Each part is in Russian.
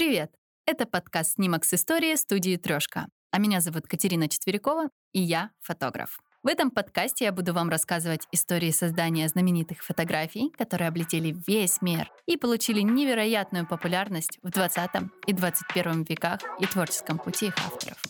Привет! Это подкаст «Снимок с историей» студии «Трешка». А меня зовут Катерина Четверякова, и я фотограф. В этом подкасте я буду вам рассказывать истории создания знаменитых фотографий, которые облетели весь мир и получили невероятную популярность в 20 и 21 веках и творческом пути их авторов.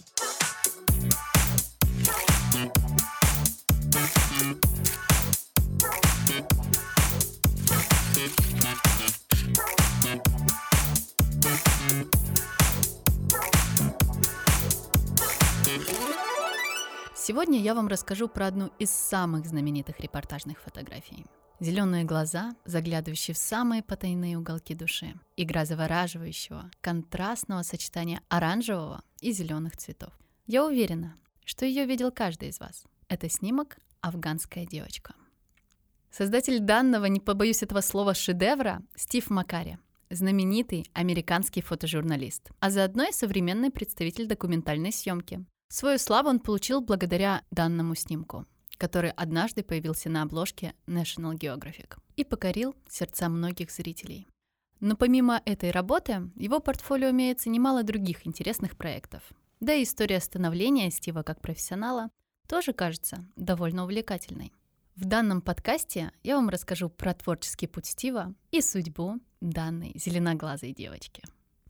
Сегодня я вам расскажу про одну из самых знаменитых репортажных фотографий. Зеленые глаза, заглядывающие в самые потайные уголки души. Игра завораживающего, контрастного сочетания оранжевого и зеленых цветов. Я уверена, что ее видел каждый из вас. Это снимок «Афганская девочка». Создатель данного, не побоюсь этого слова, шедевра – Стив Макари, знаменитый американский фотожурналист, а заодно и современный представитель документальной съемки. Свою славу он получил благодаря данному снимку, который однажды появился на обложке National Geographic и покорил сердца многих зрителей. Но помимо этой работы, его портфолио имеется немало других интересных проектов. Да и история становления Стива как профессионала тоже кажется довольно увлекательной. В данном подкасте я вам расскажу про творческий путь Стива и судьбу данной зеленоглазой девочки.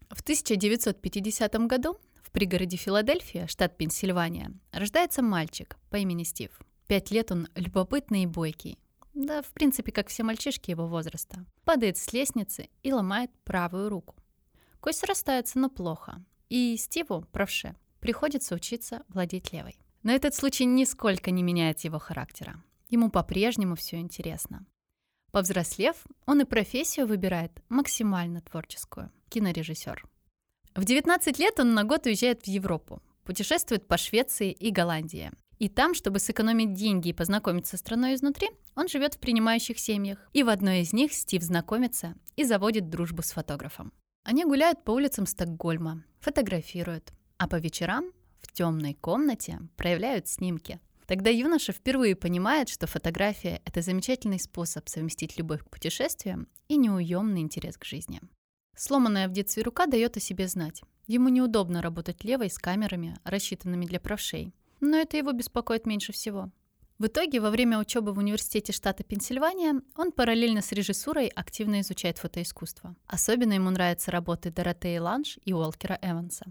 В 1950 году в пригороде Филадельфия, штат Пенсильвания, рождается мальчик по имени Стив. Пять лет он любопытный и бойкий. Да, в принципе, как все мальчишки его возраста. Падает с лестницы и ломает правую руку. Кость срастается, но плохо. И Стиву, правше, приходится учиться владеть левой. Но этот случай нисколько не меняет его характера. Ему по-прежнему все интересно. Повзрослев, он и профессию выбирает максимально творческую – кинорежиссер. В 19 лет он на год уезжает в Европу, путешествует по Швеции и Голландии. И там, чтобы сэкономить деньги и познакомиться с страной изнутри, он живет в принимающих семьях. И в одной из них Стив знакомится и заводит дружбу с фотографом. Они гуляют по улицам Стокгольма, фотографируют, а по вечерам в темной комнате проявляют снимки. Тогда юноша впервые понимает, что фотография – это замечательный способ совместить любовь к путешествиям и неуемный интерес к жизни. Сломанная в детстве рука дает о себе знать. Ему неудобно работать левой с камерами, рассчитанными для правшей. Но это его беспокоит меньше всего. В итоге, во время учебы в университете штата Пенсильвания, он параллельно с режиссурой активно изучает фотоискусство. Особенно ему нравятся работы Доротеи Ланш и Уолкера Эванса.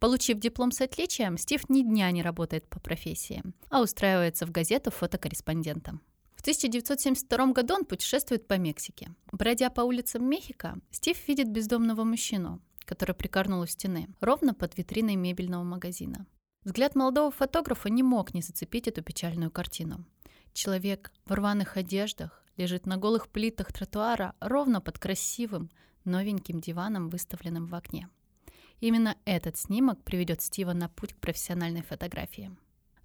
Получив диплом с отличием, Стив ни дня не работает по профессии, а устраивается в газету фотокорреспондентом. 1972 году он путешествует по Мексике. Бродя по улицам Мехико, Стив видит бездомного мужчину, который прикорнул у стены, ровно под витриной мебельного магазина. Взгляд молодого фотографа не мог не зацепить эту печальную картину. Человек в рваных одеждах лежит на голых плитах тротуара ровно под красивым, новеньким диваном, выставленным в окне. Именно этот снимок приведет Стива на путь к профессиональной фотографии.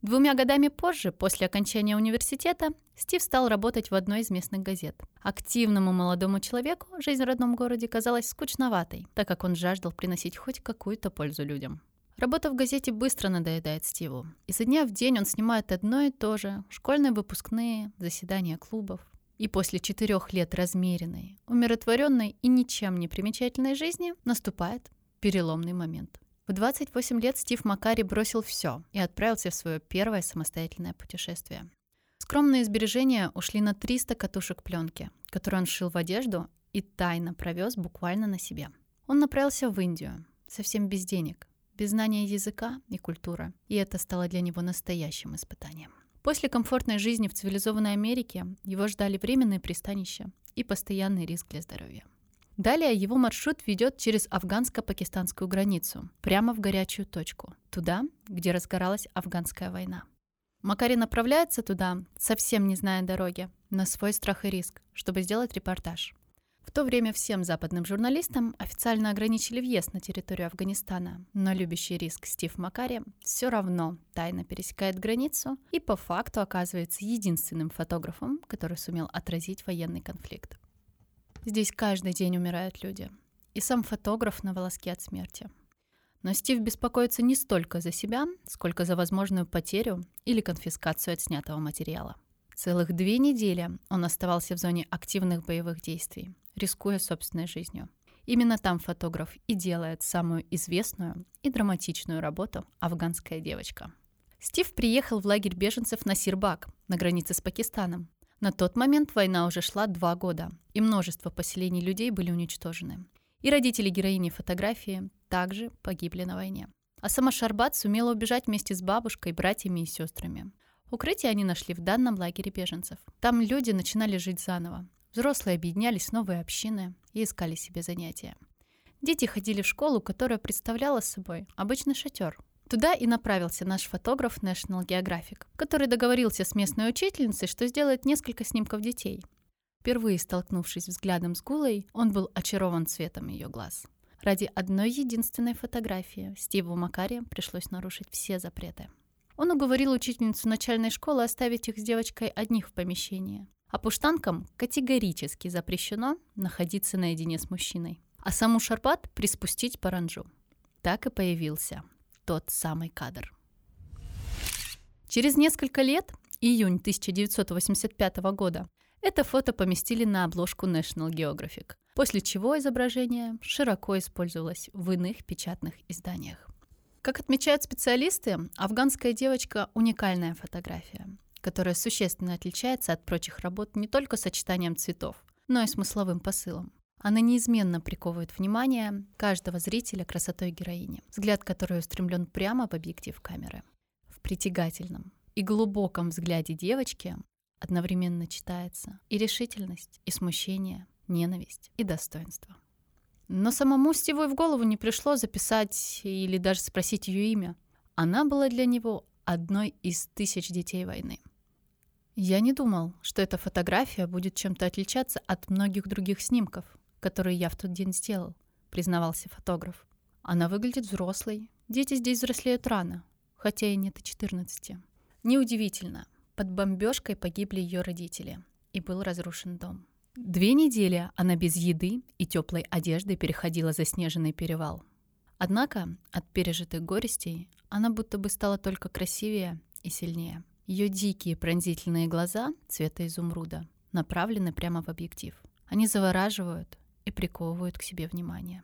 Двумя годами позже, после окончания университета, Стив стал работать в одной из местных газет. Активному молодому человеку жизнь в родном городе казалась скучноватой, так как он жаждал приносить хоть какую-то пользу людям. Работа в газете быстро надоедает Стиву. И со дня в день он снимает одно и то же – школьные выпускные, заседания клубов. И после четырех лет размеренной, умиротворенной и ничем не примечательной жизни наступает переломный момент. В 28 лет Стив Макари бросил все и отправился в свое первое самостоятельное путешествие. Скромные сбережения ушли на 300 катушек пленки, которые он шил в одежду и тайно провез буквально на себе. Он направился в Индию, совсем без денег, без знания языка и культуры, и это стало для него настоящим испытанием. После комфортной жизни в цивилизованной Америке его ждали временные пристанища и постоянный риск для здоровья. Далее его маршрут ведет через афганско-пакистанскую границу, прямо в горячую точку, туда, где разгоралась афганская война. Макари направляется туда, совсем не зная дороги, на свой страх и риск, чтобы сделать репортаж. В то время всем западным журналистам официально ограничили въезд на территорию Афганистана, но любящий риск Стив Макари все равно тайно пересекает границу и по факту оказывается единственным фотографом, который сумел отразить военный конфликт. Здесь каждый день умирают люди. И сам фотограф на волоске от смерти. Но Стив беспокоится не столько за себя, сколько за возможную потерю или конфискацию отснятого материала. Целых две недели он оставался в зоне активных боевых действий, рискуя собственной жизнью. Именно там фотограф и делает самую известную и драматичную работу «Афганская девочка». Стив приехал в лагерь беженцев на Сирбак, на границе с Пакистаном. На тот момент война уже шла два года, и множество поселений людей были уничтожены. И родители героини фотографии также погибли на войне. А сама Шарбат сумела убежать вместе с бабушкой, братьями и сестрами. Укрытие они нашли в данном лагере беженцев. Там люди начинали жить заново. Взрослые объединялись в новые общины и искали себе занятия. Дети ходили в школу, которая представляла собой обычный шатер. Туда и направился наш фотограф National Geographic, который договорился с местной учительницей, что сделает несколько снимков детей. Впервые столкнувшись взглядом с Гулой, он был очарован цветом ее глаз. Ради одной единственной фотографии Стиву Макари пришлось нарушить все запреты. Он уговорил учительницу начальной школы оставить их с девочкой одних в помещении. А пуштанкам категорически запрещено находиться наедине с мужчиной. А саму Шарпат приспустить паранджу. Так и появился тот самый кадр. Через несколько лет, июнь 1985 года, это фото поместили на обложку National Geographic, после чего изображение широко использовалось в иных печатных изданиях. Как отмечают специалисты, афганская девочка – уникальная фотография, которая существенно отличается от прочих работ не только сочетанием цветов, но и смысловым посылом. Она неизменно приковывает внимание каждого зрителя красотой героини, взгляд которой устремлен прямо в объектив камеры. В притягательном и глубоком взгляде девочки одновременно читается и решительность, и смущение, ненависть и достоинство. Но самому Стиву и в голову не пришло записать или даже спросить ее имя. Она была для него одной из тысяч детей войны. Я не думал, что эта фотография будет чем-то отличаться от многих других снимков, которые я в тот день сделал, признавался фотограф. Она выглядит взрослой. Дети здесь взрослеют рано, хотя и нет и 14. Неудивительно, под бомбежкой погибли ее родители, и был разрушен дом. Две недели она без еды и теплой одежды переходила заснеженный перевал. Однако от пережитых горестей она будто бы стала только красивее и сильнее. Ее дикие пронзительные глаза цвета изумруда направлены прямо в объектив. Они завораживают и приковывают к себе внимание.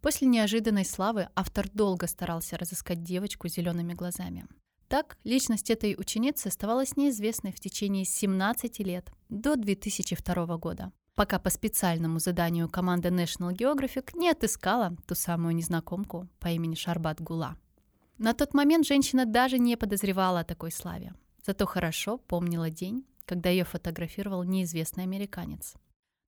После неожиданной славы автор долго старался разыскать девочку зелеными глазами. Так, личность этой ученицы оставалась неизвестной в течение 17 лет, до 2002 года, пока по специальному заданию команда National Geographic не отыскала ту самую незнакомку по имени Шарбат Гула. На тот момент женщина даже не подозревала о такой славе, зато хорошо помнила день, когда ее фотографировал неизвестный американец.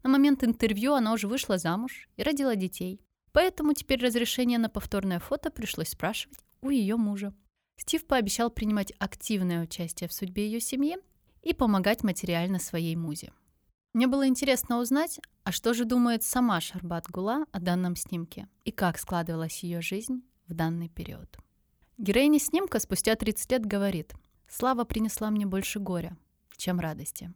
На момент интервью она уже вышла замуж и родила детей, поэтому теперь разрешение на повторное фото пришлось спрашивать у ее мужа. Стив пообещал принимать активное участие в судьбе ее семьи и помогать материально своей музе. Мне было интересно узнать, а что же думает сама Шарбат Гула о данном снимке и как складывалась ее жизнь в данный период. Героиня снимка спустя 30 лет говорит, «Слава принесла мне больше горя, чем радости».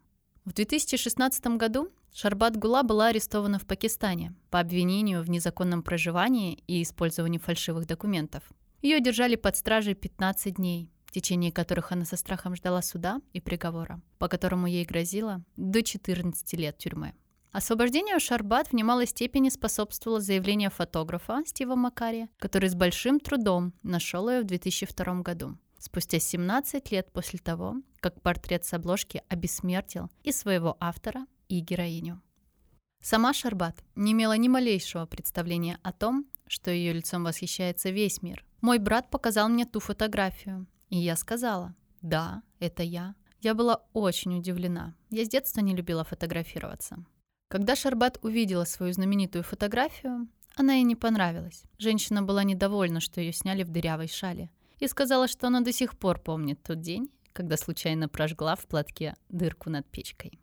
В 2016 году Шарбат Гула была арестована в Пакистане по обвинению в незаконном проживании и использовании фальшивых документов – ее держали под стражей 15 дней, в течение которых она со страхом ждала суда и приговора, по которому ей грозило до 14 лет тюрьмы. Освобождению Шарбат в немалой степени способствовало заявление фотографа Стива Макари, который с большим трудом нашел ее в 2002 году, спустя 17 лет после того, как портрет с обложки обессмертил и своего автора, и героиню. Сама Шарбат не имела ни малейшего представления о том, что ее лицом восхищается весь мир, мой брат показал мне ту фотографию, и я сказала, да, это я. Я была очень удивлена. Я с детства не любила фотографироваться. Когда Шарбат увидела свою знаменитую фотографию, она ей не понравилась. Женщина была недовольна, что ее сняли в дырявой шале, и сказала, что она до сих пор помнит тот день, когда случайно прожгла в платке дырку над печкой.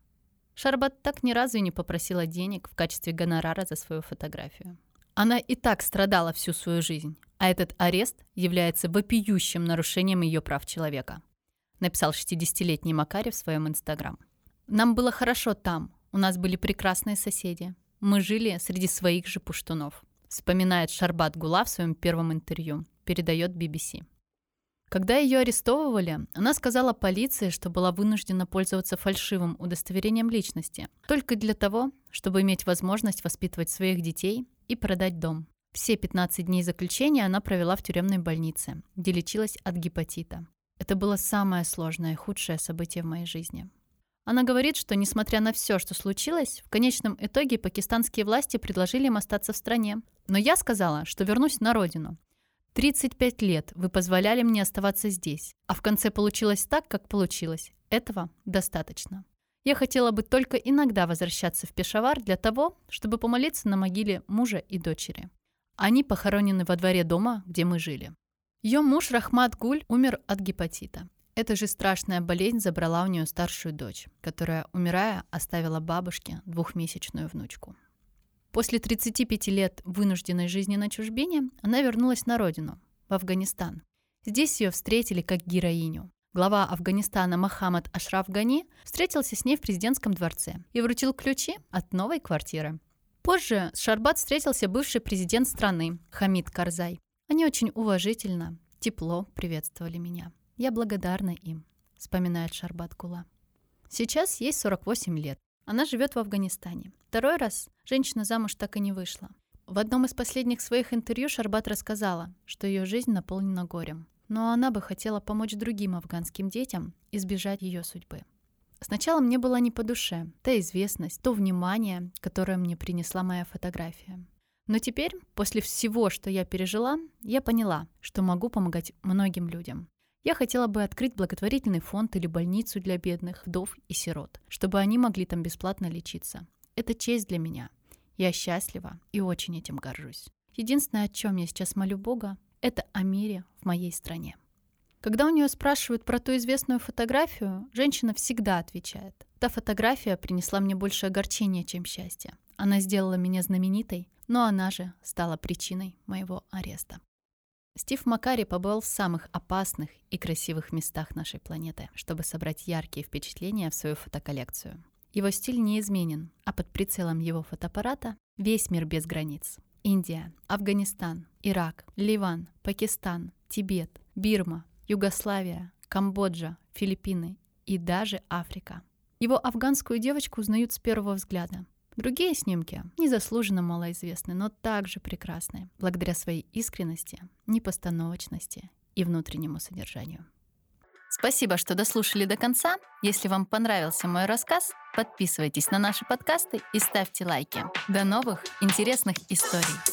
Шарбат так ни разу и не попросила денег в качестве гонорара за свою фотографию. Она и так страдала всю свою жизнь, а этот арест является вопиющим нарушением ее прав человека, написал 60-летний Макари в своем инстаграм. Нам было хорошо там, у нас были прекрасные соседи. Мы жили среди своих же пуштунов, вспоминает Шарбат Гула в своем первом интервью, передает BBC. Когда ее арестовывали, она сказала полиции, что была вынуждена пользоваться фальшивым удостоверением личности, только для того, чтобы иметь возможность воспитывать своих детей и продать дом. Все 15 дней заключения она провела в тюремной больнице, где лечилась от гепатита. Это было самое сложное и худшее событие в моей жизни. Она говорит, что несмотря на все, что случилось, в конечном итоге пакистанские власти предложили им остаться в стране. Но я сказала, что вернусь на родину. 35 лет вы позволяли мне оставаться здесь, а в конце получилось так, как получилось. Этого достаточно. Я хотела бы только иногда возвращаться в Пешавар для того, чтобы помолиться на могиле мужа и дочери. Они похоронены во дворе дома, где мы жили. Ее муж Рахмат Гуль умер от гепатита. Эта же страшная болезнь забрала у нее старшую дочь, которая, умирая, оставила бабушке двухмесячную внучку. После 35 лет вынужденной жизни на чужбине она вернулась на родину, в Афганистан. Здесь ее встретили как героиню. Глава Афганистана Мохаммад Ашраф Гани встретился с ней в президентском дворце и вручил ключи от новой квартиры. Позже с Шарбат встретился бывший президент страны Хамид Карзай. Они очень уважительно, тепло приветствовали меня. Я благодарна им, вспоминает Шарбат Кула. Сейчас ей 48 лет. Она живет в Афганистане. Второй раз женщина замуж так и не вышла. В одном из последних своих интервью Шарбат рассказала, что ее жизнь наполнена горем. Но она бы хотела помочь другим афганским детям избежать ее судьбы. Сначала мне была не по душе та известность, то внимание, которое мне принесла моя фотография. Но теперь, после всего, что я пережила, я поняла, что могу помогать многим людям. Я хотела бы открыть благотворительный фонд или больницу для бедных, вдов и сирот, чтобы они могли там бесплатно лечиться. Это честь для меня. Я счастлива и очень этим горжусь. Единственное, о чем я сейчас молю Бога, это о мире в моей стране. Когда у нее спрашивают про ту известную фотографию, женщина всегда отвечает. Та фотография принесла мне больше огорчения, чем счастья. Она сделала меня знаменитой, но она же стала причиной моего ареста. Стив Макари побывал в самых опасных и красивых местах нашей планеты, чтобы собрать яркие впечатления в свою фотоколлекцию. Его стиль не изменен, а под прицелом его фотоаппарата весь мир без границ. Индия, Афганистан, Ирак, Ливан, Пакистан, Тибет, Бирма, Югославия, Камбоджа, Филиппины и даже Африка. Его афганскую девочку узнают с первого взгляда. Другие снимки незаслуженно малоизвестны, но также прекрасны, благодаря своей искренности, непостановочности и внутреннему содержанию. Спасибо, что дослушали до конца. Если вам понравился мой рассказ, подписывайтесь на наши подкасты и ставьте лайки. До новых интересных историй!